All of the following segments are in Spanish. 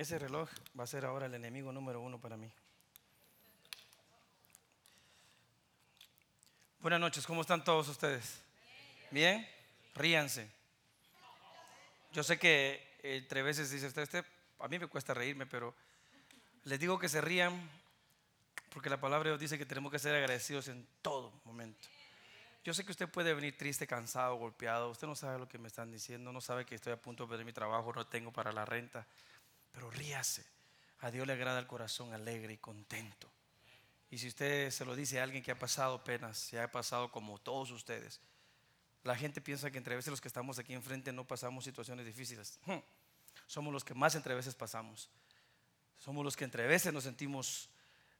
Ese reloj va a ser ahora el enemigo número uno para mí. Buenas noches, ¿cómo están todos ustedes? ¿Bien? Ríanse. Yo sé que entre veces dice usted, este, a mí me cuesta reírme, pero les digo que se rían porque la palabra dice que tenemos que ser agradecidos en todo momento. Yo sé que usted puede venir triste, cansado, golpeado. Usted no sabe lo que me están diciendo, no sabe que estoy a punto de perder mi trabajo, no tengo para la renta. Pero ríase. A Dios le agrada el corazón alegre y contento. Y si usted se lo dice a alguien que ha pasado penas, se ha pasado como todos ustedes, la gente piensa que entre veces los que estamos aquí enfrente no pasamos situaciones difíciles. Hmm. Somos los que más entre veces pasamos. Somos los que entre veces nos sentimos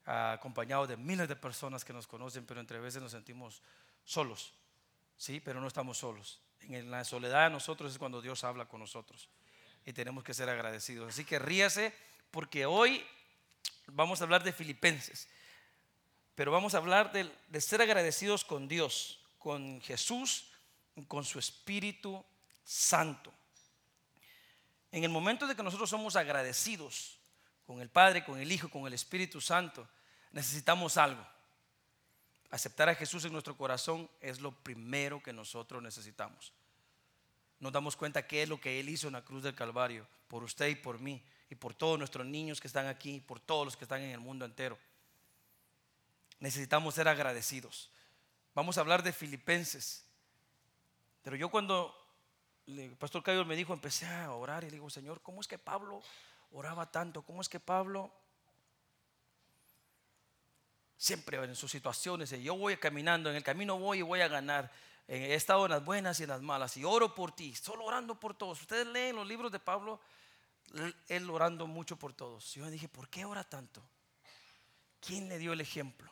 ah, acompañados de miles de personas que nos conocen, pero entre veces nos sentimos solos. Sí, pero no estamos solos. En la soledad de nosotros es cuando Dios habla con nosotros. Y tenemos que ser agradecidos. Así que ríase porque hoy vamos a hablar de Filipenses. Pero vamos a hablar de, de ser agradecidos con Dios, con Jesús, con su Espíritu Santo. En el momento de que nosotros somos agradecidos con el Padre, con el Hijo, con el Espíritu Santo, necesitamos algo. Aceptar a Jesús en nuestro corazón es lo primero que nosotros necesitamos. Nos damos cuenta que es lo que Él hizo en la cruz del Calvario, por usted y por mí, y por todos nuestros niños que están aquí, por todos los que están en el mundo entero. Necesitamos ser agradecidos. Vamos a hablar de Filipenses. Pero yo cuando el pastor Cayo me dijo, empecé a orar y le digo, Señor, ¿cómo es que Pablo oraba tanto? ¿Cómo es que Pablo siempre en sus situaciones, yo voy caminando, en el camino voy y voy a ganar. He estado en las buenas y en las malas y oro por ti, solo orando por todos. Ustedes leen los libros de Pablo, él orando mucho por todos. Yo me dije, ¿por qué ora tanto? ¿Quién le dio el ejemplo?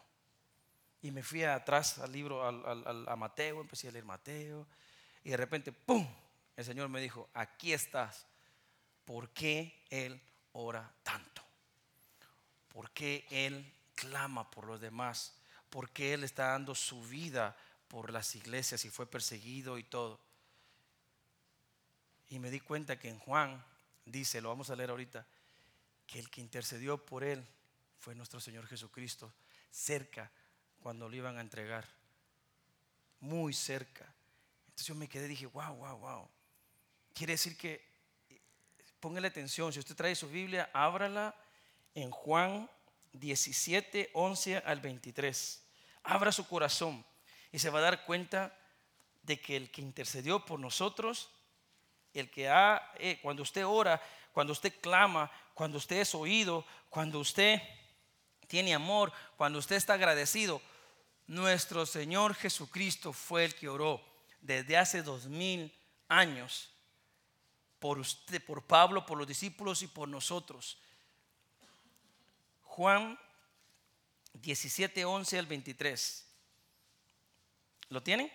Y me fui atrás al libro, a Mateo, empecé a leer Mateo y de repente, ¡pum! El Señor me dijo, aquí estás. ¿Por qué Él ora tanto? ¿Por qué Él clama por los demás, porque Él está dando su vida por las iglesias y fue perseguido y todo. Y me di cuenta que en Juan dice, lo vamos a leer ahorita, que el que intercedió por Él fue nuestro Señor Jesucristo, cerca cuando lo iban a entregar, muy cerca. Entonces yo me quedé y dije, wow, wow, wow. Quiere decir que, póngale atención, si usted trae su Biblia, ábrala en Juan 17, 11 al 23. Abra su corazón y se va a dar cuenta de que el que intercedió por nosotros, el que ha, eh, cuando usted ora, cuando usted clama, cuando usted es oído, cuando usted tiene amor, cuando usted está agradecido, nuestro Señor Jesucristo fue el que oró desde hace dos mil años por usted, por Pablo, por los discípulos y por nosotros. Juan 17, 11 al 23. ¿Lo tienen?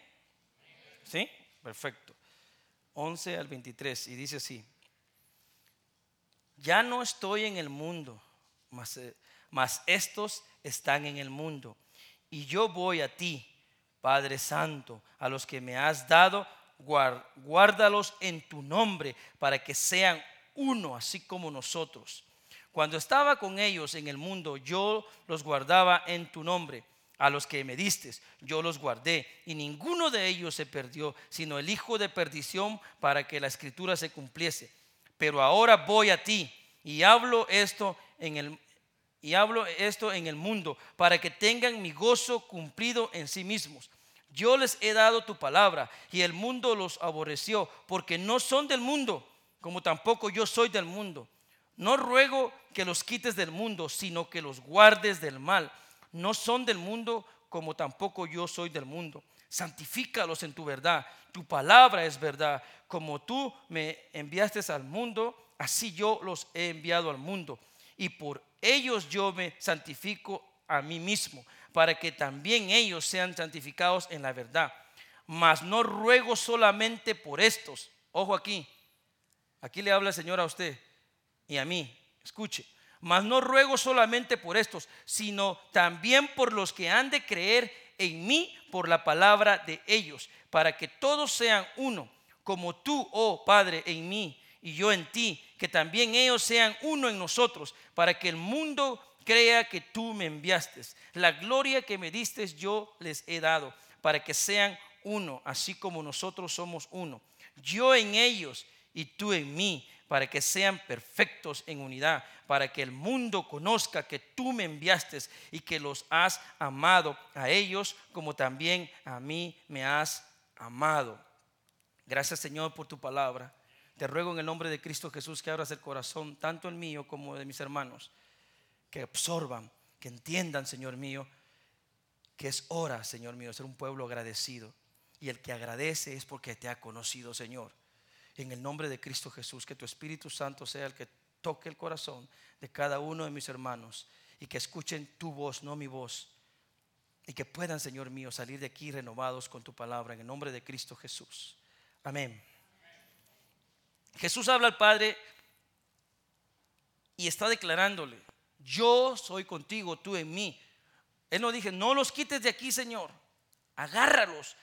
¿Sí? Perfecto. 11 al 23. Y dice así. Ya no estoy en el mundo, mas, eh, mas estos están en el mundo. Y yo voy a ti, Padre Santo, a los que me has dado, guárdalos en tu nombre, para que sean uno, así como nosotros. Cuando estaba con ellos en el mundo, yo los guardaba en tu nombre. A los que me diste, yo los guardé, y ninguno de ellos se perdió, sino el hijo de perdición, para que la escritura se cumpliese. Pero ahora voy a ti y hablo esto en el y hablo esto en el mundo, para que tengan mi gozo cumplido en sí mismos. Yo les he dado tu palabra y el mundo los aborreció, porque no son del mundo, como tampoco yo soy del mundo. No ruego que los quites del mundo, sino que los guardes del mal. No son del mundo como tampoco yo soy del mundo. Santifícalos en tu verdad. Tu palabra es verdad. Como tú me enviaste al mundo, así yo los he enviado al mundo. Y por ellos yo me santifico a mí mismo, para que también ellos sean santificados en la verdad. Mas no ruego solamente por estos. Ojo aquí. Aquí le habla el Señor a usted y a mí. Escuche, mas no ruego solamente por estos, sino también por los que han de creer en mí por la palabra de ellos, para que todos sean uno, como tú, oh Padre, en mí y yo en ti, que también ellos sean uno en nosotros, para que el mundo crea que tú me enviaste. La gloria que me diste yo les he dado, para que sean uno, así como nosotros somos uno. Yo en ellos y tú en mí, para que sean perfectos en unidad, para que el mundo conozca que tú me enviaste y que los has amado a ellos como también a mí me has amado. Gracias Señor por tu palabra. Te ruego en el nombre de Cristo Jesús que abras el corazón, tanto el mío como de mis hermanos, que absorban, que entiendan, Señor mío, que es hora, Señor mío, de ser un pueblo agradecido. Y el que agradece es porque te ha conocido, Señor. En el nombre de Cristo Jesús, que tu Espíritu Santo sea el que toque el corazón de cada uno de mis hermanos y que escuchen tu voz, no mi voz. Y que puedan, Señor mío, salir de aquí renovados con tu palabra en el nombre de Cristo Jesús. Amén. Jesús habla al Padre y está declarándole, yo soy contigo, tú en mí. Él no dije, no los quites de aquí, Señor. Agárralos,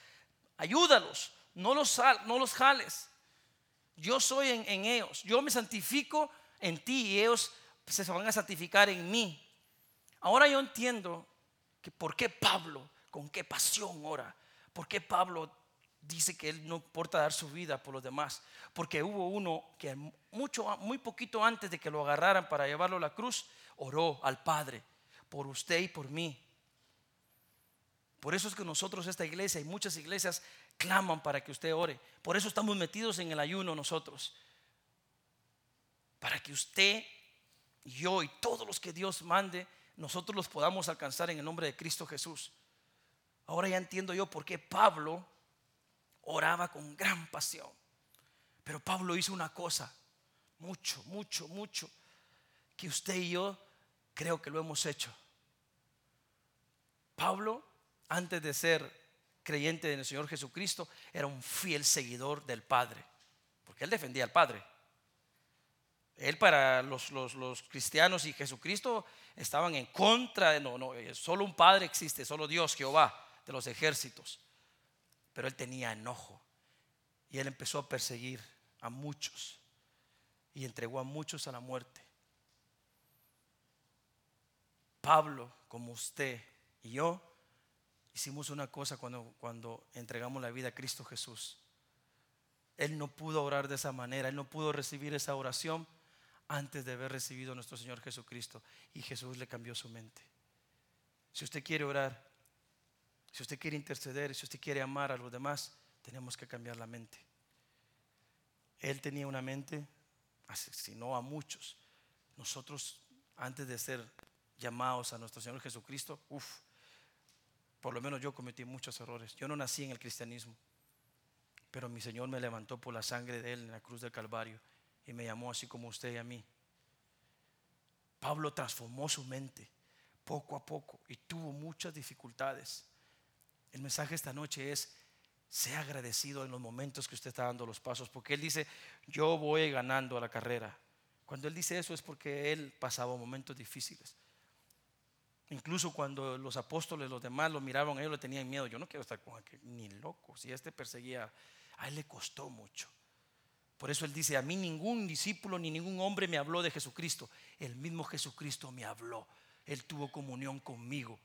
ayúdalos, no los, no los jales. Yo soy en, ellos. Yo me santifico en ti y ellos se van a santificar en mí. Ahora yo entiendo que por qué Pablo, con qué pasión ora, por qué Pablo dice que él no importa dar su vida por los demás, porque hubo uno que mucho, muy poquito antes de que lo agarraran para llevarlo a la cruz, oró al Padre por usted y por mí. Por eso es que nosotros, esta iglesia y muchas iglesias claman para que usted ore. Por eso estamos metidos en el ayuno nosotros. Para que usted, yo y todos los que Dios mande, nosotros los podamos alcanzar en el nombre de Cristo Jesús. Ahora ya entiendo yo por qué Pablo oraba con gran pasión. Pero Pablo hizo una cosa, mucho, mucho, mucho, que usted y yo creo que lo hemos hecho. Pablo antes de ser creyente en el Señor Jesucristo, era un fiel seguidor del Padre, porque él defendía al Padre. Él para los, cristianos y Jesucristo estaban en contra de, no, no, eh, solo un Padre existe, solo Dios, Jehová, de los ejércitos. Pero él tenía enojo y él empezó a perseguir a muchos y entregó a muchos a la muerte. Pablo, como usted y yo, hicimos una cosa cuando, cuando entregamos la vida a Cristo Jesús. Él no pudo orar de esa manera, él no pudo recibir esa oración antes de haber recibido a nuestro Señor Jesucristo. Y Jesús le cambió su mente. Si usted quiere orar, si usted quiere interceder, si usted quiere amar a los demás, tenemos que cambiar la mente. Él tenía una mente, asesinó a muchos. Nosotros, antes de ser llamados a nuestro Señor Jesucristo, uff, por lo menos yo cometí muchos errores. Yo no nací en el cristianismo, pero mi Señor me levantó por la sangre de Él en la cruz del Calvario y me llamó así como usted y a mí. Pablo transformó su mente poco a poco y tuvo muchas dificultades. El mensaje esta noche es, sea agradecido en los momentos que usted está dando los pasos, porque Él dice, yo voy ganando a la carrera. Cuando Él dice eso es porque Él pasaba momentos difíciles. Incluso cuando los apóstoles, los demás lo miraban, ellos le tenían miedo. Yo no quiero estar con aquel, ni loco. Si este perseguía, a él le costó mucho. Por eso él dice, a mí ningún discípulo ni ningún hombre me habló de Jesucristo. El mismo Jesucristo me habló. Él tuvo comunión conmigo.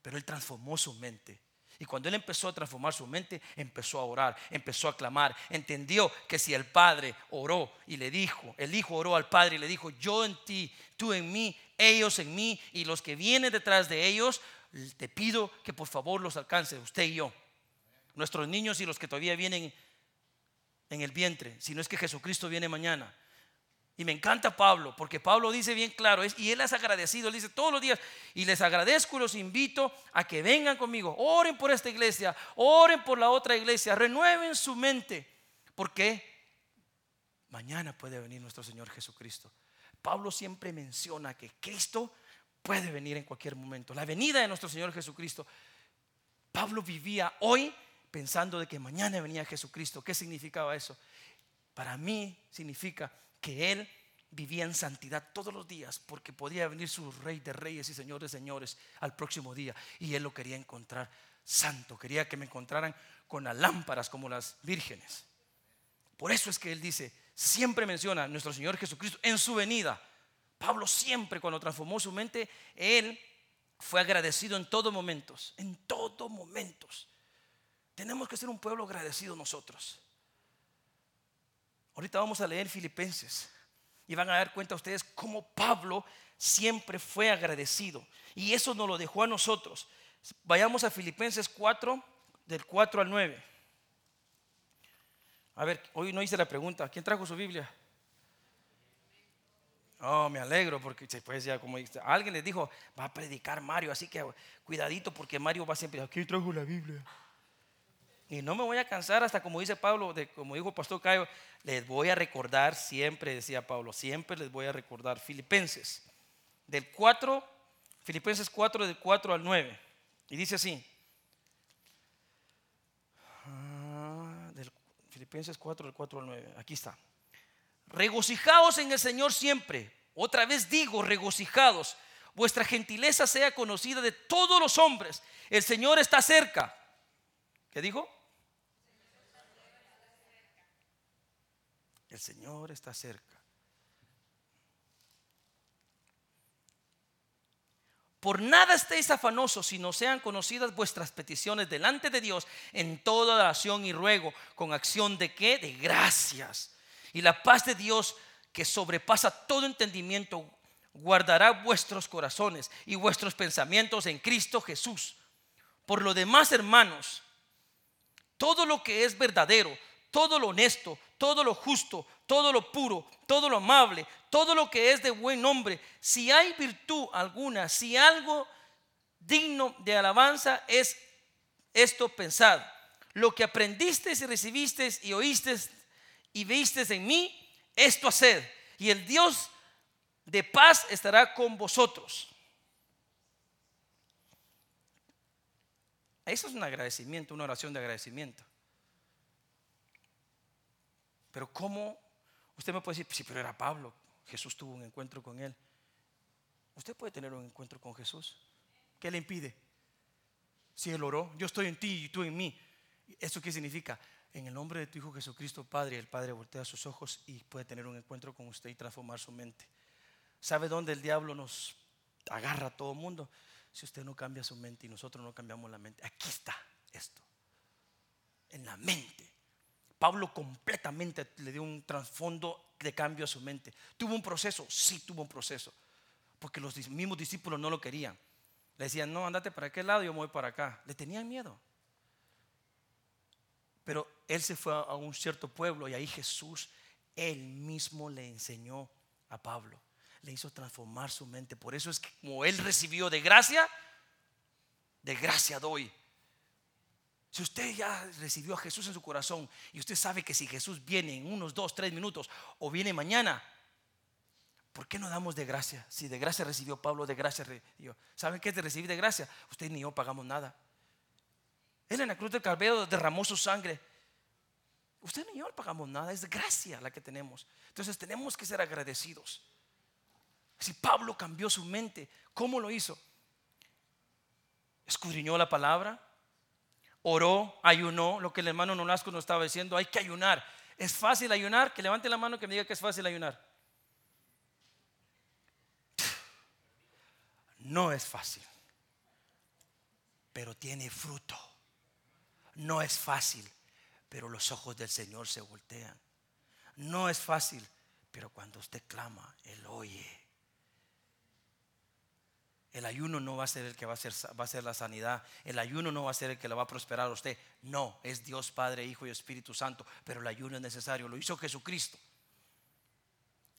Pero él transformó su mente. Y cuando él empezó a transformar su mente, empezó a orar, empezó a clamar. Entendió que si el Padre oró y le dijo, el Hijo oró al Padre y le dijo, yo en ti, tú en mí, ellos en mí y los que vienen detrás de ellos, te pido que por favor los alcance, usted y yo. Nuestros niños y los que todavía vienen en el vientre, si no es que Jesucristo viene mañana. Y me encanta Pablo, porque Pablo dice bien claro, y él es agradecido, él dice todos los días, y les agradezco y los invito a que vengan conmigo, oren por esta iglesia, oren por la otra iglesia, renueven su mente, porque mañana puede venir nuestro Señor Jesucristo. Pablo siempre menciona que Cristo puede venir en cualquier momento. La venida de nuestro Señor Jesucristo. Pablo vivía hoy pensando de que mañana venía Jesucristo. ¿Qué significaba eso? Para mí significa que él vivía en santidad todos los días porque podía venir su rey de reyes y señor de señores al próximo día y él lo quería encontrar santo, quería que me encontraran con las lámparas como las vírgenes. Por eso es que él dice, siempre menciona a nuestro Señor Jesucristo en su venida. Pablo siempre cuando transformó su mente, él fue agradecido en todos momentos, en todos momentos. Tenemos que ser un pueblo agradecido nosotros. Ahorita vamos a leer Filipenses y van a dar cuenta ustedes cómo Pablo siempre fue agradecido. Y eso nos lo dejó a nosotros. Vayamos a Filipenses 4, del 4 al 9. A ver, hoy no hice la pregunta. ¿Quién trajo su Biblia? Oh, me alegro porque después ya como alguien les dijo, va a predicar Mario, así que cuidadito porque Mario va siempre, ¿quién trajo la Biblia? Y no me voy a cansar hasta como dice Pablo, de, como dijo el pastor Cayo, les voy a recordar siempre, decía Pablo, siempre les voy a recordar. Filipenses, del 4, Filipenses 4, del 4 al 9. Y dice así, ah, del Filipenses 4, del 4 al 9, aquí está. Regocijaos en el Señor siempre. Otra vez digo, regocijados. Vuestra gentileza sea conocida de todos los hombres. El Señor está cerca. ¿Qué dijo? El Señor está cerca. Por nada estéis afanosos, sino sean conocidas vuestras peticiones delante de Dios en toda oración y ruego, con acción de qué? De gracias. Y la paz de Dios, que sobrepasa todo entendimiento, guardará vuestros corazones y vuestros pensamientos en Cristo Jesús. Por lo demás, hermanos, todo lo que es verdadero, todo lo honesto, todo lo justo, todo lo puro, todo lo amable, todo lo que es de buen nombre, si hay virtud alguna, si algo digno de alabanza es esto pensad. Lo que aprendisteis y recibisteis y oísteis y visteis en mí, esto haced. Y el Dios de paz estará con vosotros. Eso es un agradecimiento, una oración de agradecimiento. Pero ¿cómo? Usted me puede decir, sí, pero era Pablo. Jesús tuvo un encuentro con él. Usted puede tener un encuentro con Jesús. ¿Qué le impide? Si él oró, yo estoy en ti y tú en mí. ¿Eso qué significa? En el nombre de tu Hijo Jesucristo, Padre, el Padre voltea sus ojos y puede tener un encuentro con usted y transformar su mente. ¿Sabe dónde el diablo nos agarra a todo el mundo? Si usted no cambia su mente y nosotros no cambiamos la mente. Aquí está esto. En la mente. Pablo completamente le dio un trasfondo de cambio a su mente. ¿Tuvo un proceso? Sí, tuvo un proceso. Porque los mismos discípulos no lo querían. Le decían, no, andate para aquel lado, yo me voy para acá. Le tenían miedo. Pero él se fue a un cierto pueblo y ahí Jesús, él mismo le enseñó a Pablo. Le hizo transformar su mente. Por eso es que como él recibió de gracia, de gracia doy. Si usted ya recibió a Jesús en su corazón y usted sabe que si Jesús viene en unos dos, tres minutos o viene mañana, ¿por qué no damos de gracia? Si de gracia recibió Pablo, de gracia recibió. ¿Saben qué es de recibir de gracia? Usted ni yo pagamos nada. Él en la cruz del Calvario derramó su sangre. Usted ni yo pagamos nada, es de gracia la que tenemos. Entonces tenemos que ser agradecidos. Si Pablo cambió su mente, ¿cómo lo hizo? Escudriñó la palabra, oró, ayunó, lo que el hermano Nolasco nos estaba diciendo, hay que ayunar. ¿Es fácil ayunar? Que levante la mano que me diga que es fácil ayunar. No es fácil, pero tiene fruto. No es fácil, pero los ojos del Señor se voltean. No es fácil, pero cuando usted clama, Él oye. El ayuno no va a ser el que va a, ser, va a ser la sanidad. El ayuno no va a ser el que le va a prosperar a usted. No, es Dios Padre, Hijo y Espíritu Santo. Pero el ayuno es necesario. Lo hizo Jesucristo.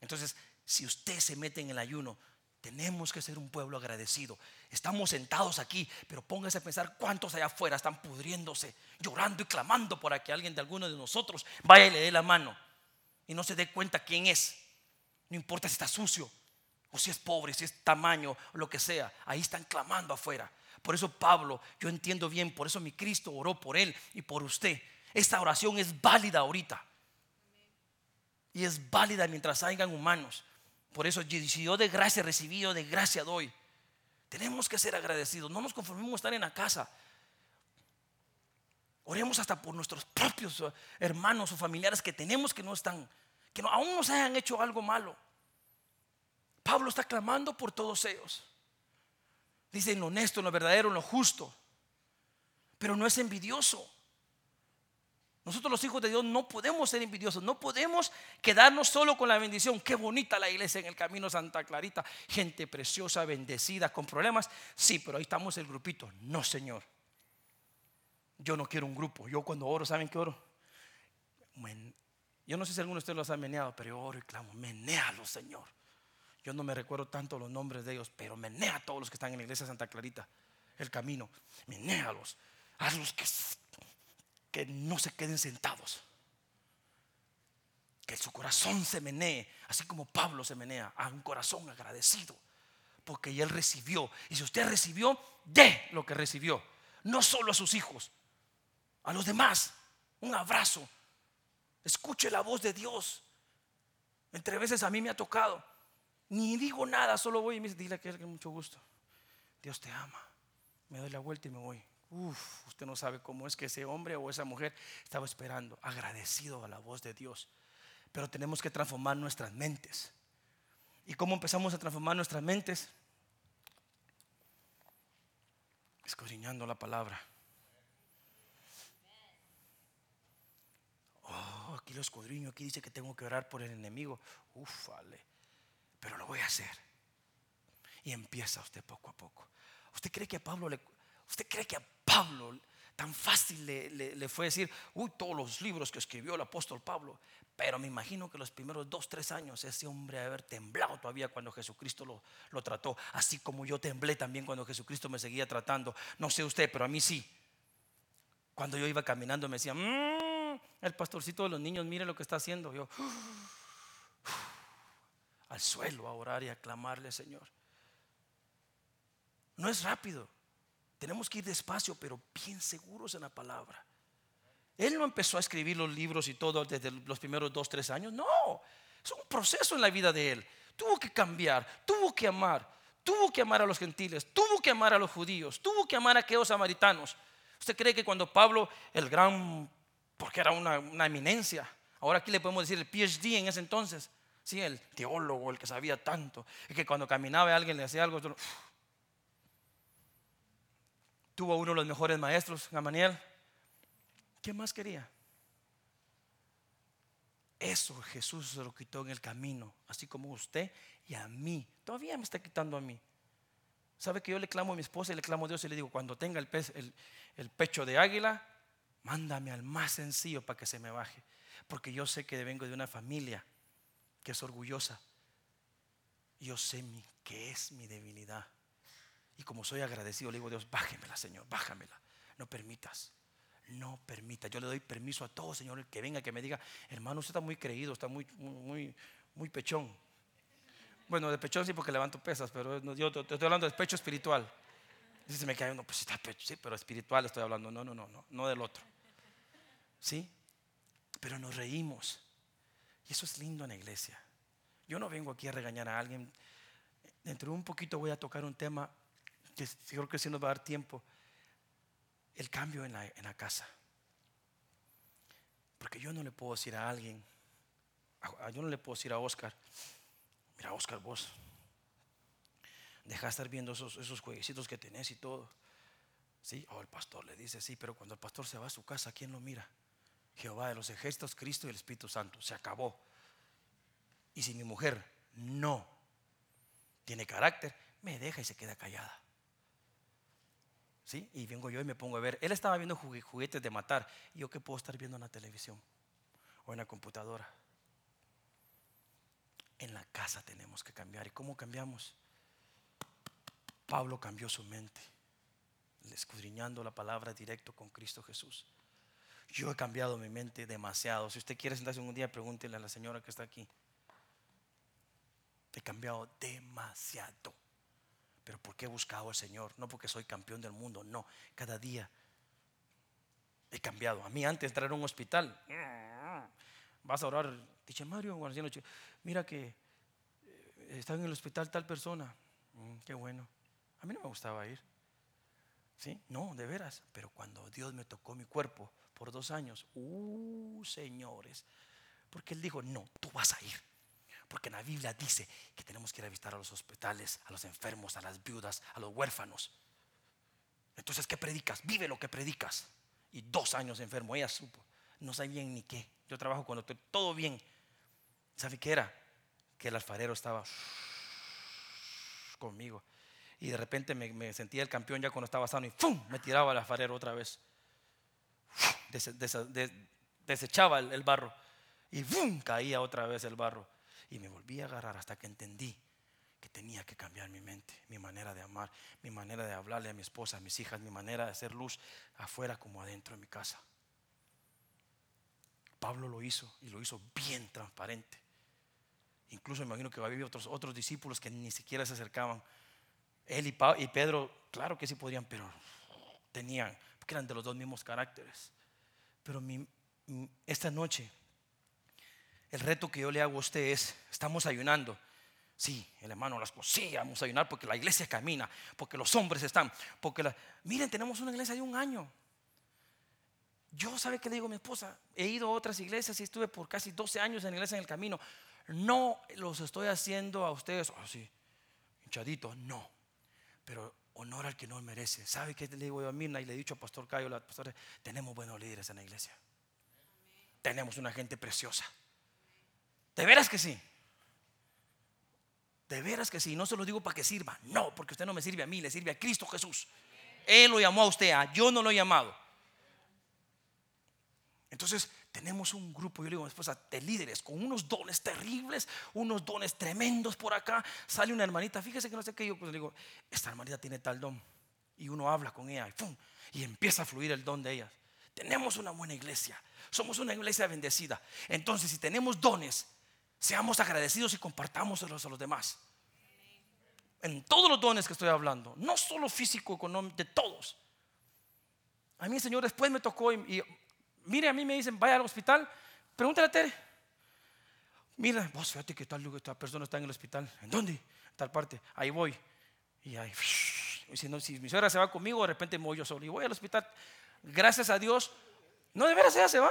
Entonces, si usted se mete en el ayuno, tenemos que ser un pueblo agradecido. Estamos sentados aquí, pero póngase a pensar cuántos allá afuera están pudriéndose, llorando y clamando para que alguien de alguno de nosotros vaya y le dé la mano y no se dé cuenta quién es. No importa si está sucio, o si es pobre, si es tamaño, lo que sea, ahí están clamando afuera. Por eso Pablo, yo entiendo bien, por eso mi Cristo oró por él y por usted. Esta oración es válida ahorita. Y es válida mientras hayan humanos. Por eso, si yo de gracia recibido, de gracia doy. Tenemos que ser agradecidos. No nos conformemos a estar en la casa. Oremos hasta por nuestros propios hermanos o familiares que tenemos que no están que aún nos hayan hecho algo malo. Pablo está clamando por todos ellos. Dice lo honesto, lo verdadero, lo justo. Pero no es envidioso. Nosotros los hijos de Dios no podemos ser envidiosos, no podemos quedarnos solo con la bendición. Qué bonita la iglesia en el camino Santa Clarita, gente preciosa, bendecida, con problemas. Sí, pero ahí estamos el grupito. No, Señor. Yo no quiero un grupo. Yo cuando oro, ¿saben qué oro? Yo no sé si alguno de ustedes los ha meneado, pero yo oro y clamo, menéalo, Señor. Yo no me recuerdo tanto los nombres de ellos, pero menea a todos los que están en la iglesia Santa Clarita, el camino. Menéalos. Hazlos que, que no se queden sentados. Que su corazón se menee, así como Pablo se menea, a un corazón agradecido, porque él recibió. Y si usted recibió, dé lo que recibió. No solo a sus hijos, a los demás. Un abrazo. Escuche la voz de Dios. Entre veces a mí me ha tocado. Ni digo nada, solo voy y me dice, dile que es mucho gusto. Dios te ama. Me doy la vuelta y me voy. Uf, usted no sabe cómo es que ese hombre o esa mujer estaba esperando, agradecido a la voz de Dios. Pero tenemos que transformar nuestras mentes. ¿Y cómo empezamos a transformar nuestras mentes? Escudriñando la palabra. Oh, aquí lo escudriño, aquí dice que tengo que orar por el enemigo. Uf, vale. Pero lo voy a hacer. Y empieza usted poco a poco. ¿Usted cree que a Pablo le, usted cree que a Pablo tan fácil le, fue decir, uy, todos los libros que escribió el apóstol Pablo? Pero me imagino que los primeros dos, tres años ese hombre haber temblado todavía cuando Jesucristo lo, lo trató, así como yo temblé también cuando Jesucristo me seguía tratando. No sé usted, pero a mí sí. Cuando yo iba caminando me decía, mmm, el pastorcito de los niños, mire lo que está haciendo. Yo al suelo a orar y a clamarle, Señor. No es rápido. Tenemos que ir despacio, pero bien seguros en la palabra. Él no empezó a escribir los libros y todo desde los primeros dos, tres años. No, es un proceso en la vida de él. Tuvo que cambiar, tuvo que amar, tuvo que amar a los gentiles, tuvo que amar a los judíos, tuvo que amar a aquellos samaritanos. ¿Usted cree que cuando Pablo, el gran porque era una, eminencia. Ahora aquí le podemos decir el PhD en ese entonces. Sí, el teólogo, el que sabía tanto. Y que cuando caminaba alguien le hacía algo. Tuvo uno de los mejores maestros, Gamaniel. ¿Qué más quería? Eso Jesús se lo quitó en el camino, así como usted y a mí. Todavía me está quitando a mí. ¿Sabe que yo le clamo a mi esposa y le clamo a Dios y le digo, cuando tenga el, el pecho de águila, mándame al más sencillo para que se me baje. Porque yo sé que vengo de una familia que es orgullosa. Yo sé mi, que es mi debilidad. Y como soy agradecido, le digo, Dios, bájemela, Señor, bájamela. No permitas. No permita. Yo le doy permiso a todo, Señor, el que venga, que me diga, hermano, usted está muy creído, está muy, muy, muy pechón. Bueno, de pechón sí porque levanto pesas, pero yo te estoy hablando de pecho espiritual. Dice, me cae uno, pues está pecho, sí, pero espiritual estoy hablando. No, no, no, no, no del otro. ¿Sí? Pero nos reímos. Y eso es lindo en la iglesia. Yo no vengo aquí a regañar a alguien. Dentro de un poquito voy a tocar un tema que creo que sí nos va a dar tiempo. El cambio en la, en la casa. Porque yo no le puedo decir a alguien, yo no le puedo decir a Oscar, mira Oscar, vos, deja de estar viendo esos, esos jueguecitos que tenés y todo. Sí, o el pastor le dice, sí, pero cuando el pastor se va a su casa, ¿quién lo mira? Jehová de los ejércitos, Cristo y el Espíritu Santo. Se acabó. Y si mi mujer no tiene carácter, me deja y se queda callada. ¿Sí? Y vengo yo y me pongo a ver. Él estaba viendo juguetes de matar. ¿Y yo qué puedo estar viendo en la televisión? O en la computadora. En la casa tenemos que cambiar. ¿Y cómo cambiamos? Pablo cambió su mente, escudriñando la palabra directo con Cristo Jesús. Yo he cambiado mi mente demasiado. Si usted quiere sentarse un día, pregúntele a la señora que está aquí. He cambiado demasiado. Pero ¿por qué he buscado al Señor? No porque soy campeón del mundo, no. Cada día he cambiado. A mí antes de entrar a un hospital, vas a orar, dice Mario, mira que eh, está en el hospital tal persona. Mm, qué bueno. A mí no me gustaba ir. ¿Sí? No, de veras. Pero cuando Dios me tocó mi cuerpo, por dos años. Uh, señores. Porque él dijo, no, tú vas a ir. Porque en la Biblia dice que tenemos que ir a visitar a los hospitales, a los enfermos, a las viudas, a los huérfanos. Entonces, ¿qué predicas? Vive lo que predicas. Y dos años enfermo, ella supo. No sabían ni qué. Yo trabajo cuando estoy todo bien. ¿Sabe qué era? Que el alfarero estaba conmigo. Y de repente me, sentía el campeón ya cuando estaba sano y ¡fum! me tiraba el alfarero otra vez. Desechaba el, barro y ¡fum! caía otra vez el barro. Y me volví a agarrar hasta que entendí que tenía que cambiar mi mente, mi manera de amar, mi manera de hablarle a mi esposa, a mis hijas, mi manera de hacer luz afuera como adentro de mi casa. Pablo lo hizo y lo hizo bien transparente. Incluso me imagino que había otros, otros discípulos que ni siquiera se acercaban. Él y Pedro, claro que sí podían, pero tenían, porque eran de los dos mismos caracteres. Pero esta noche, el reto que yo le hago a usted es, estamos ayunando. Sí, el hermano las sí, vamos a ayunar porque la iglesia camina, porque los hombres están, porque la, miren, tenemos una iglesia de un año. Yo, ¿sabe qué le digo a mi esposa? He ido a otras iglesias y estuve por casi 12 años en la iglesia en el camino. No los estoy haciendo a ustedes así, hinchaditos, no. Pero honor al que no merece. ¿Sabe qué le digo yo a Mirna? Y le he dicho a Pastor Cayo, la tenemos buenos líderes en la iglesia. Tenemos una gente preciosa. De veras que sí. De veras que sí. No se lo digo para que sirva. No, porque usted no me sirve a mí, le sirve a Cristo Jesús. Él lo llamó a usted, a yo no lo he llamado. Entonces, tenemos un grupo, yo le digo a mi esposa, de líderes con unos dones terribles, unos dones tremendos por acá. Sale una hermanita, fíjese que no sé qué, yo pues le digo, esta hermanita tiene tal don. Y uno habla con ella y, y empieza a fluir el don de ella. Tenemos una buena iglesia, somos una iglesia bendecida. Entonces, si tenemos dones, seamos agradecidos y compartámoslos a los demás. En todos los dones que estoy hablando, no solo físico, económico, de todos. A mí, Señor, después me tocó y Mire, a mí me dicen, vaya al hospital, pregúntale a Tere. Mira, vos fíjate que tal, esta persona está en el hospital. ¿En dónde? En tal parte. Ahí voy. Y ahí, si, si mi suegra se va conmigo, de repente me voy yo solo. Y voy al hospital. Gracias a Dios. No, de veras ella se va.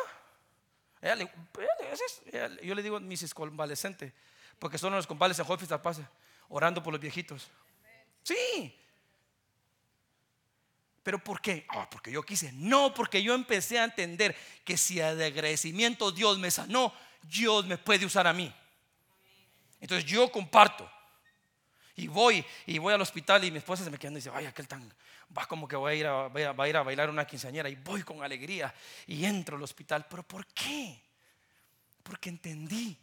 yo le digo mis convalescentes, porque son los convalescentes en hospital pasa, orando por los viejitos. Sí, ¿Pero por qué? Ah, porque yo quise. No, porque yo empecé a entender que si de agradecimiento Dios me sanó, Dios me puede usar a mí. Entonces yo comparto. Y voy, y voy al hospital y mi esposa se me queda y dice, vaya, aquel tan, va como que voy a, ir a, va a ir a bailar una quinceañera. Y voy con alegría y entro al hospital. ¿Pero por qué? Porque entendí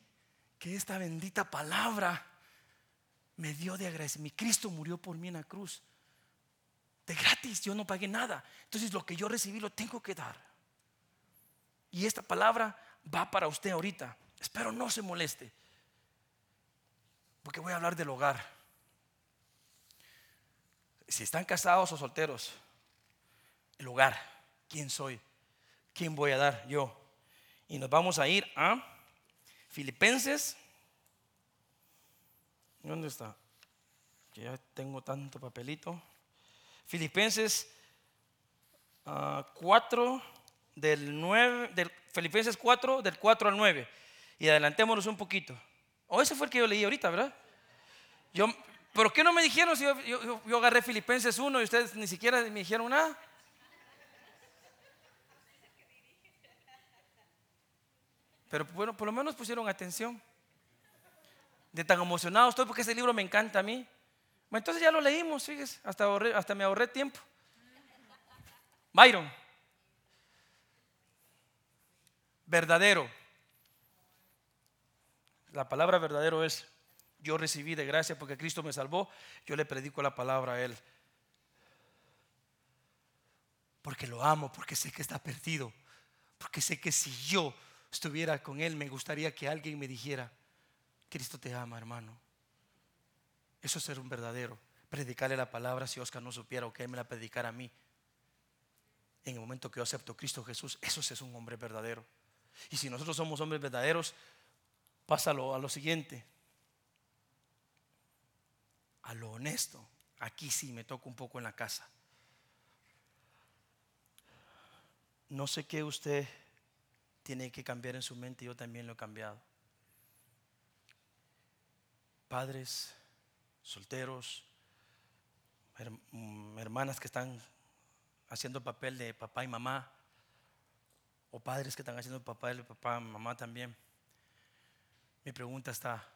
que esta bendita palabra me dio de agradecimiento. Mi Cristo murió por mí en la cruz gratis, yo no pagué nada. Entonces lo que yo recibí lo tengo que dar. Y esta palabra va para usted ahorita. Espero no se moleste. Porque voy a hablar del hogar. Si están casados o solteros, el hogar, ¿quién soy? ¿Quién voy a dar? Yo. Y nos vamos a ir a Filipenses. ¿Dónde está? Ya tengo tanto papelito. Filipenses 4 ah, del 9, del, Filipenses 4 del 4 al 9. Y adelantémonos un poquito. O ese fue el que yo leí ahorita, ¿verdad? Yo, ¿Pero qué no me dijeron si yo, yo, agarré Filipenses 1 y ustedes ni siquiera me dijeron nada? Pero bueno, por lo menos pusieron atención. De tan emocionado estoy porque ese libro me encanta a mí. Entonces ya lo leímos, fíjese, hasta, hasta me ahorré tiempo. Byron, verdadero. La palabra verdadero es, yo recibí de gracia porque Cristo me salvó, yo le predico la palabra a Él. Porque lo amo, porque sé que está perdido, porque sé que si yo estuviera con Él, me gustaría que alguien me dijera, Cristo te ama, hermano. Eso es ser un verdadero. Predicarle la palabra si Oscar no supiera o que él me la predicara a mí. En el momento que yo acepto a Cristo Jesús, eso es un hombre verdadero. Y si nosotros somos hombres verdaderos, pásalo a lo siguiente. A lo honesto. Aquí sí me toca un poco en la casa. No sé qué usted tiene que cambiar en su mente. Yo también lo he cambiado. Padres, solteros, mm, hermanas que están haciendo papel de papá y mamá, o padres que están haciendo papel de papá y mamá también. Mi pregunta está,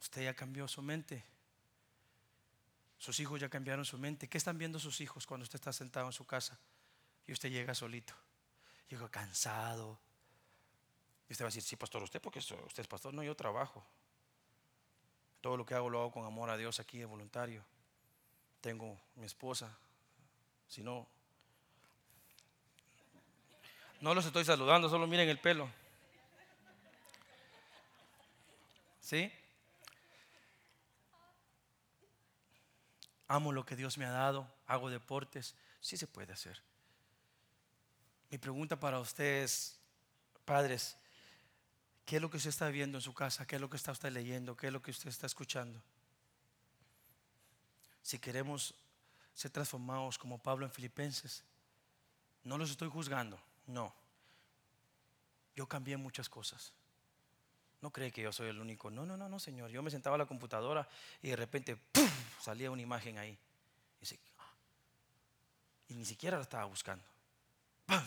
¿usted ya cambió su mente? Sus hijos ya cambiaron su mente. ¿Qué están viendo sus hijos cuando usted está sentado en su casa y usted llega solito? Llega cansado. Y usted va a decir, sí, pastor, usted porque usted es pastor. No, yo trabajo. Todo lo que hago lo hago con amor a Dios aquí de voluntario. Tengo mi esposa. Si no, no los estoy saludando, solo miren el pelo. ¿Sí? amo lo que Dios me ha dado, hago deportes, sí se puede hacer. Mi pregunta para ustedes, padres, ¿qué es lo que usted está viendo en su casa? ¿Qué es lo que está usted leyendo? ¿Qué es lo que usted está escuchando? Si queremos ser transformados como Pablo en Filipenses, no los estoy juzgando, no. Yo cambié muchas cosas. No cree que yo soy el único. No, no, no, no, Señor. Yo me sentaba a la computadora y de repente salía una imagen ahí. Y, ni siquiera la estaba buscando.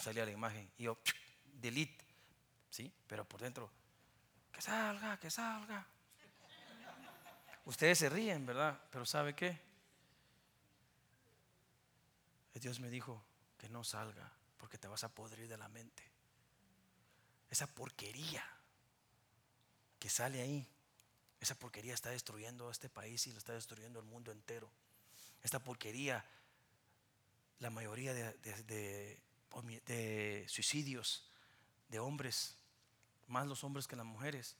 salía la imagen y yo, delete. ¿Sí? Pero por dentro, que salga, que salga. Ustedes se ríen, ¿verdad? Pero ¿sabe qué? Dios me dijo que no salga porque te vas a podrir de la mente. Esa porquería que sale ahí, esa porquería está destruyendo a este país y lo está destruyendo el mundo entero. Esta porquería, la mayoría de, de, suicidios de hombres, más los hombres que las mujeres,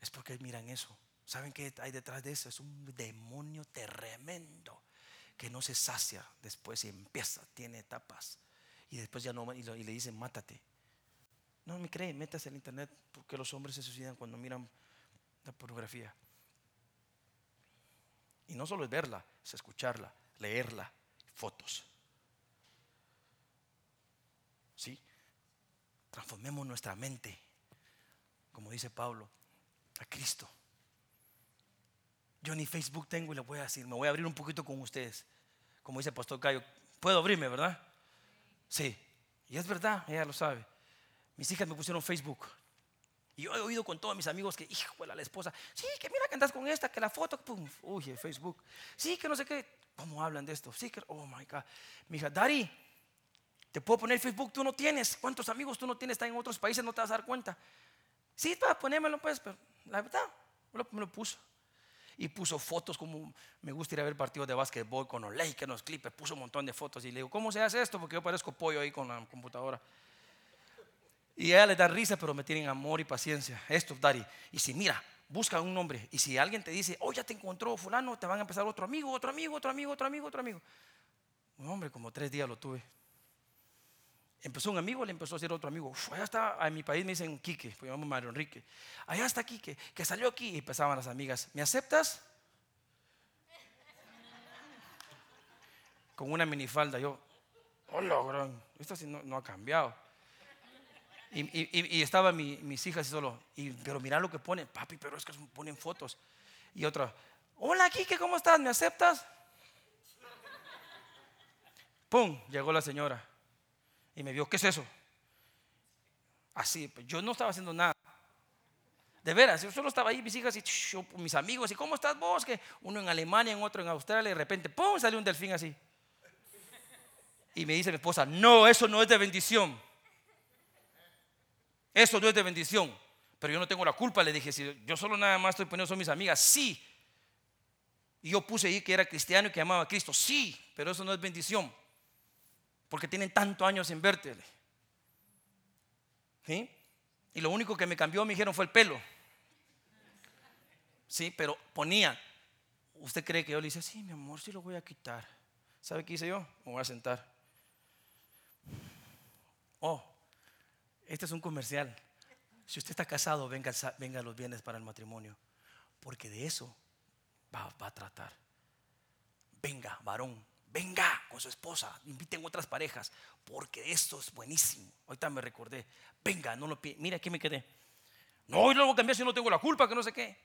es porque miran eso. ¿Saben qué hay detrás de eso? Es un demonio tremendo que no se sacia después y empieza, tiene etapas. Y después ya no, y le dicen, mátate. No me cree, métase en internet porque los hombres se suicidan cuando miran la pornografía. Y no solo es verla, es escucharla, leerla, fotos. ¿Sí? Transformemos nuestra mente, como dice Pablo, a Cristo. Yo ni Facebook tengo y le voy a decir, me voy a abrir un poquito con ustedes. Como dice pastor Cayo, puedo abrirme, ¿verdad? Sí. Y es verdad, ella lo sabe. Mis hijas me pusieron Facebook. Y yo he oído con todos mis amigos que, hijo, la esposa, sí, que mira que andas con esta, que la foto, pum, uy, Facebook. Sí, que no sé qué. ¿Cómo hablan de esto? Sí, que, oh my God. Mi hija, Dari, te puedo poner Facebook, tú no tienes. ¿Cuántos amigos tú no tienes? Están en otros países, no te vas a dar cuenta. Sí, para ponérmelo, pues, pero la verdad, me lo, puso. Y puso fotos como me gusta ir a ver partidos de básquetbol con los Lakers, los Clippers, puso un montón de fotos. Y le digo, ¿cómo se hace esto? Porque yo parezco pollo ahí con la computadora. Y ella le da risa, pero me tienen amor y paciencia. Esto, Dari. Y si mira, busca un nombre. Y si alguien te dice, oh, ya te encontró fulano, te van a empezar otro amigo, otro amigo, otro amigo, otro amigo, otro amigo. Un hombre, como tres días lo tuve. Empezó un amigo, le empezó a decir otro amigo. allá está, en mi país me dicen Quique, pues llamamos Mario Enrique. Allá está Quique, que salió aquí. Y empezaban las amigas, ¿me aceptas? Con una minifalda. Yo, hola, gran, esto sí no ha cambiado. Y, estaban mis hijas y solo, y, pero mira lo que ponen, papi, pero es que ponen fotos. Y otra, hola Kike, ¿cómo estás? ¿Me aceptas? ¡Pum! Llegó la señora y me vio, ¿qué es eso? Así, pues yo no estaba haciendo nada. De veras, yo solo estaba ahí, mis hijas y mis amigos, y ¿cómo estás vos? Que uno en Alemania, en otro en Australia, y de repente, ¡pum! salió un delfín así. Y me dice mi esposa, no, eso no es de bendición. Eso no es de bendición. Pero yo no tengo la culpa, le dije, si yo solo nada más estoy poniendo son mis amigas, sí. Y yo puse ahí que era cristiano y que amaba a Cristo, sí, pero eso no es bendición. Porque tienen tantos años sin verte. ¿Sí? Y lo único que me cambió, me dijeron, fue el pelo. Sí, pero ponía. ¿Usted cree que yo le hice, sí, mi amor, sí lo voy a quitar? ¿Sabe qué hice yo? Me voy a sentar. Oh, este es un comercial. Si usted está casado, venga, venga los bienes para el matrimonio. Porque de eso va, a tratar. Venga, varón, venga con su esposa, inviten otras parejas, porque esto es buenísimo. Ahorita me recordé, venga, no lo pide. Mira, aquí me quedé. No, y luego cambiar si no tengo la culpa, que no sé qué.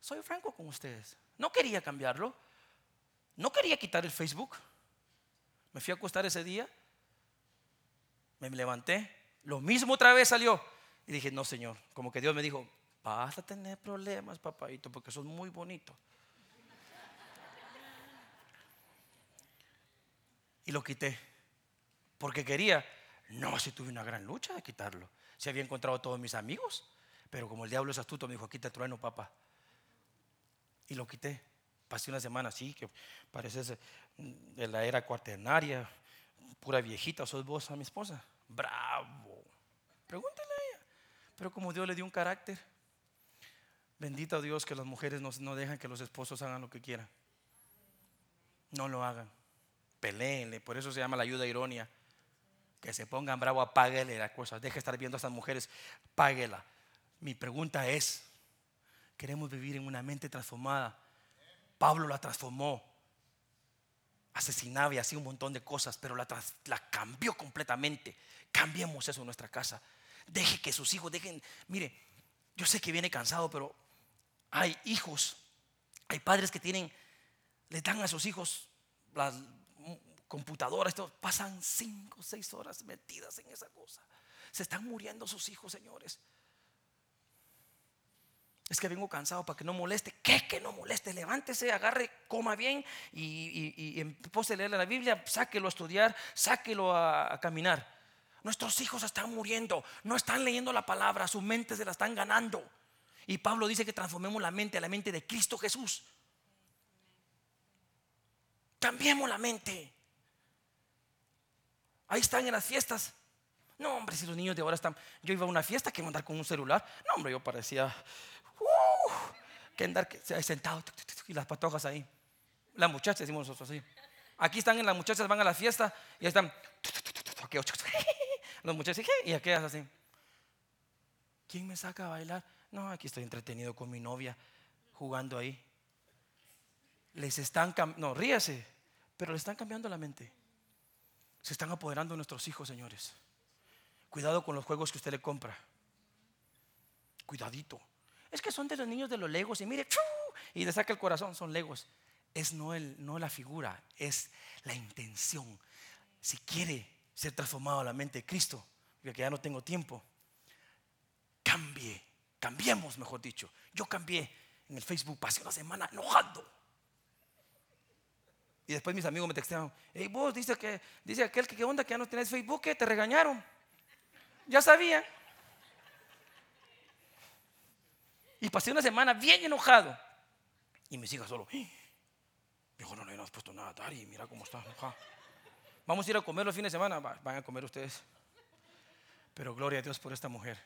Soy franco con ustedes. No quería cambiarlo. No quería quitar el Facebook. Me fui a acostar ese día. Me levanté. Lo mismo otra vez salió. Y dije, no, Señor. Como que Dios me dijo, vas a tener problemas, papadito, porque sos muy bonito. Y lo quité. Porque quería. No, si tuve una gran lucha de quitarlo. Si había encontrado todos mis amigos. Pero como el diablo es astuto, me dijo, quita el trueno, papá. Y lo quité. Pasé una semana así, que pareces de la era cuaternaria, pura viejita, sos vos a mi esposa. Bravo. Pregúntale a ella. Pero como Dios le dio un carácter, bendito Dios que las mujeres no, no dejan que los esposos hagan lo que quieran. No lo hagan. Peleenle. Por eso se llama la ayuda ironía. Que se pongan bravo, apáguele la cosa. Deje de estar viendo a estas mujeres, páguela. Mi pregunta es, queremos vivir en una mente transformada. Pablo la transformó. Asesinaba y hacía un montón de cosas, pero la, cambió completamente. Cambiemos eso en nuestra casa. Deje que sus hijos dejen. Mire, yo sé que viene cansado, pero hay hijos, hay padres que tienen, le dan a sus hijos las computadoras, pasan cinco o seis horas metidas en esa cosa. Se están muriendo sus hijos, señores. Es que vengo cansado para que no moleste. ¿Qué que no moleste? Levántese, agarre, coma bien y, y, y en pos de leer la Biblia, sáquelo a estudiar, sáquelo a, caminar. Nuestros hijos están muriendo, no están leyendo la palabra, sus mentes se la están ganando. Y Pablo dice que transformemos la mente a la mente de Cristo Jesús. Cambiemos la mente. Ahí están en las fiestas. No, hombre, si los niños de ahora están. Yo iba a una fiesta que iba andar con un celular. No, hombre, yo parecía que andar sentado y las patojas ahí. Las muchachas, decimos nosotros así. Aquí están en las muchachas, van a la fiesta y están. Los muchachos y aquellas así. ¿Quién me saca a bailar? No, aquí estoy entretenido con mi novia jugando ahí. Les están no, ríase, pero le están cambiando la mente. Se están apoderando de nuestros hijos, señores. Cuidado con los juegos que usted le compra. Cuidadito es que son de los niños de los legos y mire, y le saca el corazón, son legos. Es no, el, no la figura, es la intención. Si quiere ser transformado a la mente de Cristo, porque ya no tengo tiempo, cambie, cambiemos, mejor dicho. Yo cambié en el Facebook, pasé una semana enojando. Y después mis amigos me textearon, hey vos, dice que, dice aquel que qué onda que ya no tenés Facebook, te regañaron. Ya sabía. Y pasé una semana bien enojado. Y mis hijas solo, dijo, no, no, no has puesto nada, Dari, mira cómo está. Vamos a ir a comer los fines de semana, van a comer ustedes. Pero gloria a Dios por esta mujer.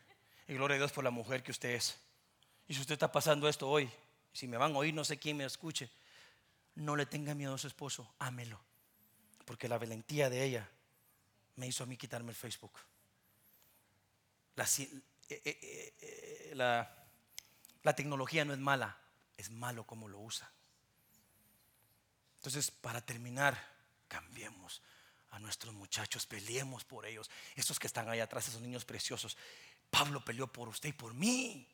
Y gloria a Dios por la mujer que usted es. Y si usted está pasando esto hoy, si me van a oír, no sé quién me escuche, no le tenga miedo a su esposo, ámelo. Porque la valentía de ella me hizo a mí quitarme el Facebook. La, eh, eh, eh, tecnología no es mala, es malo como lo usa. Entonces, para terminar, cambiemos a nuestros muchachos, peleemos por ellos. Esos que están ahí atrás, esos niños preciosos. Pablo peleó por usted y por mí.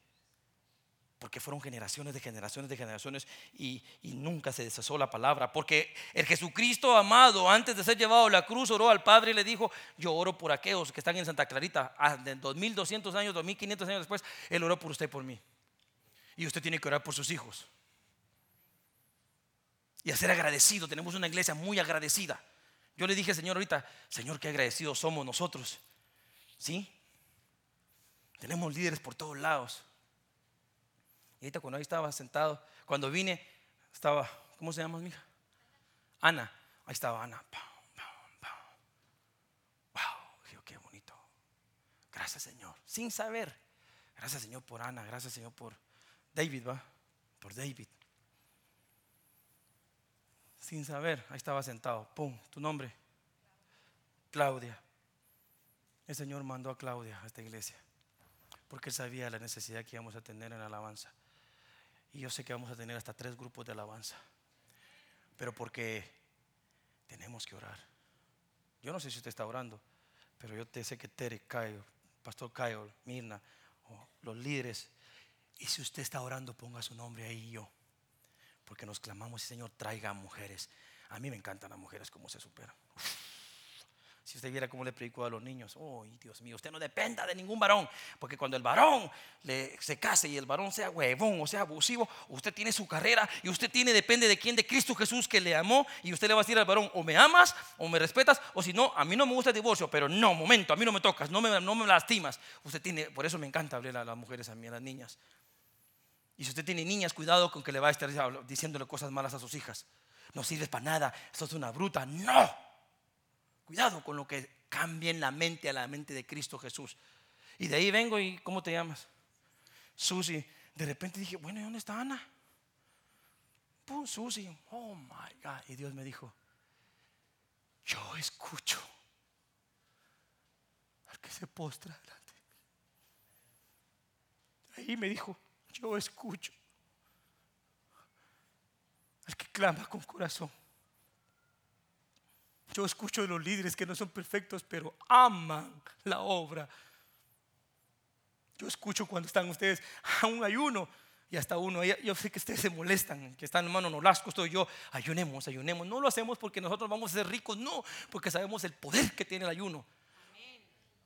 Porque fueron generaciones de generaciones de generaciones y, nunca se desasó la palabra. Porque el Jesucristo amado, antes de ser llevado a la cruz, oró al Padre y le dijo: Yo oro por aquellos que están en Santa Clarita. Ah, de 2200 años, 2500 años después, Él oró por usted y por mí. Y usted tiene que orar por sus hijos. Y a ser agradecido. Tenemos una iglesia muy agradecida. Yo le dije, Señor, ahorita, Señor, qué agradecidos somos nosotros. ¿Sí? Tenemos líderes por todos lados. Ahorita cuando ahí estaba sentado, cuando vine, estaba, ¿cómo se llama mi hija? Ana. Ahí estaba Ana. Wow, qué bonito. Gracias, Señor. Sin saber. Gracias, Señor, por Ana. Gracias, Señor, por David, va, por David. Sin saber, ahí estaba sentado. Pum, tu nombre. Claudia. El Señor mandó a Claudia a esta iglesia. Porque Él sabía la necesidad que íbamos a tener en la alabanza. Y yo sé que vamos a tener hasta tres grupos de alabanza. Pero porque tenemos que orar. Yo no sé si usted está orando, pero yo te sé que Tere, Cayo, Pastor Cayo, Mirna, los líderes, y si usted está orando, ponga su nombre ahí yo. Porque nos clamamos, Señor, traiga mujeres. A mí me encantan las mujeres, cómo se superan. Si usted viera cómo le predicó a los niños, oh Dios mío, usted no dependa de ningún varón, porque cuando el varón se case y el varón sea huevón o sea abusivo, usted tiene su carrera y usted tiene, depende de quién, de Cristo Jesús que le amó y usted le va a decir al varón, o me amas o me respetas, o si no, a mí no me gusta el divorcio, pero no, momento, a mí no me tocas, no me, no me lastimas. Usted tiene, por eso me encanta hablar a las mujeres, a mí, a las niñas. Y si usted tiene niñas, cuidado con que le va a estar diciéndole cosas malas a sus hijas. No sirves para nada, sos una bruta. No. Cuidado con lo que cambien la mente a la mente de Cristo Jesús. Y de ahí vengo y ¿cómo te llamas? Susi. De repente dije, bueno, ¿y dónde está Ana? Pum, Susi. Oh my God. Y Dios me dijo, yo escucho al que se postra delante. Ahí me dijo, yo escucho al que clama con corazón. Yo escucho de los líderes que no son perfectos, pero aman la obra. Yo escucho cuando están ustedes a un ayuno y hasta uno, yo sé que ustedes se molestan, que están hermano, no las estoy yo, ayunemos, ayunemos. No lo hacemos porque nosotros vamos a ser ricos, no, porque sabemos el poder que tiene el ayuno.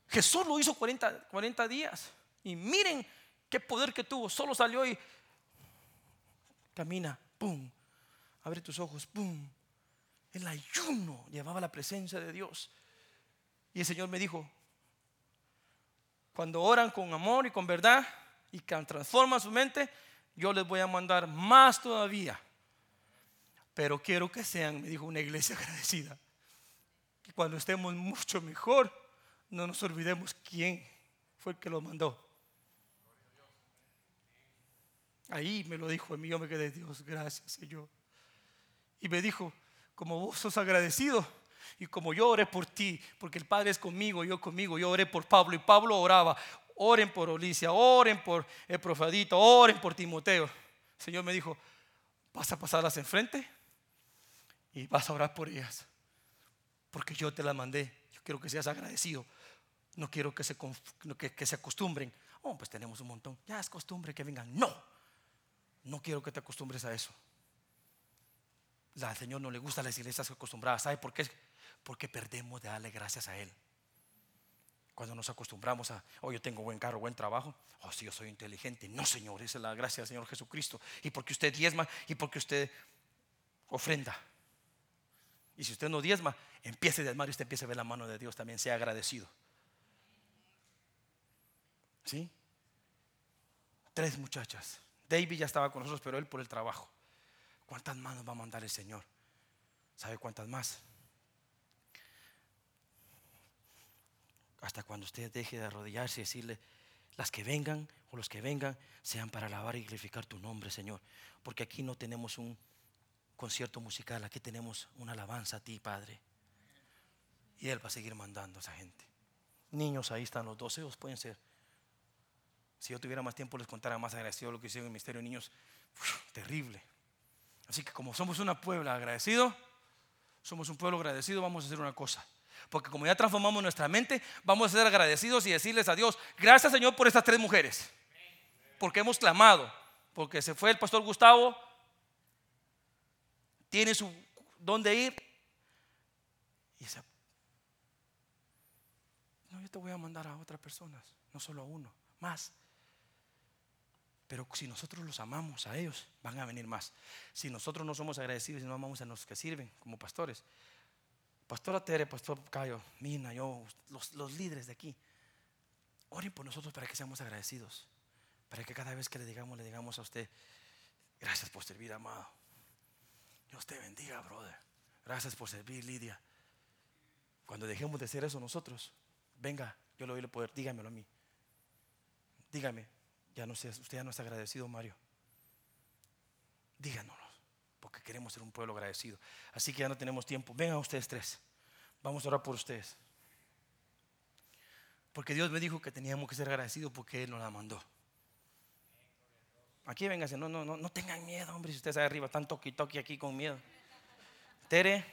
Jesús lo hizo 40, 40 días y miren qué poder que tuvo. Solo salió y camina, pum, abre tus ojos, pum, el ayuno llevaba la presencia de Dios. Y el Señor me dijo, cuando oran con amor y con verdad y transforman su mente, yo les voy a mandar más todavía. Pero quiero que sean, me dijo, una iglesia agradecida. Que cuando estemos mucho mejor, no nos olvidemos quién fue el que lo mandó. Ahí me lo dijo a mí, yo me quedé, Dios, gracias Señor. Y me dijo, como vos sos agradecido y como yo oré por ti, porque el Padre es conmigo, yo conmigo, yo oré por Pablo y Pablo oraba, oren por Olicia, oren por el profadito, oren por Timoteo. El Señor me dijo, vas a pasarlas enfrente y vas a orar por ellas, porque yo te las mandé. Yo quiero que seas agradecido, no quiero que se, que, que se acostumbren. Oh, pues tenemos un montón, ya es costumbre que vengan. No, no quiero que te acostumbres a eso al Señor no le gusta las iglesias acostumbradas. ¿Sabe por qué? Porque perdemos de darle gracias a Él. Cuando nos acostumbramos a, oh, yo tengo buen carro, buen trabajo. Oh, sí, yo soy inteligente. No, Señor, esa es la gracia del Señor Jesucristo. Y porque usted diezma y porque usted ofrenda. Y si usted no diezma, empiece a diezmar y usted empiece a ver la mano de Dios también. Sea agradecido. ¿Sí? Tres muchachas. David ya estaba con nosotros, pero él por el trabajo. ¿Cuántas más nos va a mandar el Señor? ¿Sabe cuántas más? Hasta cuando usted deje de arrodillarse y decirle, las que vengan o los que vengan sean para alabar y glorificar tu nombre, Señor. Porque aquí no tenemos un concierto musical, aquí tenemos una alabanza a ti, Padre. Y Él va a seguir mandando a esa gente. Niños, ahí están los dos, ellos pueden ser. Si yo tuviera más tiempo les contara más agradecido lo que hicieron en el Misterio de Niños. terrible. Así que como somos una pueblo agradecido, somos un pueblo agradecido, vamos a hacer una cosa. Porque como ya transformamos nuestra mente, vamos a ser agradecidos y decirles a Dios, gracias Señor por estas tres mujeres. Porque hemos clamado, porque se fue el pastor Gustavo, tiene su dónde ir. Y dice, no, yo te voy a mandar a otras personas, no solo a uno, más. Pero si nosotros los amamos a ellos, van a venir más. Si nosotros no somos agradecidos y no amamos a los que sirven como pastores, Pastora Tere, Pastor Cayo, Mina, yo, los, los líderes de aquí, oren por nosotros para que seamos agradecidos. Para que cada vez que le digamos, le digamos a usted, gracias por servir, amado. Dios te bendiga, brother. Gracias por servir, Lidia. Cuando dejemos de hacer eso nosotros, venga, yo le doy el poder, dígamelo a mí. Dígame, ya no usted ya no está agradecido, Mario. Díganoslo, porque queremos ser un pueblo agradecido. Así que ya no tenemos tiempo. Vengan ustedes tres. Vamos a orar por ustedes. Porque Dios me dijo que teníamos que ser agradecidos porque Él nos la mandó. Aquí vénganse, no, no, no, no tengan miedo, hombre, si ustedes arriba están toqui toqui aquí con miedo. Tere,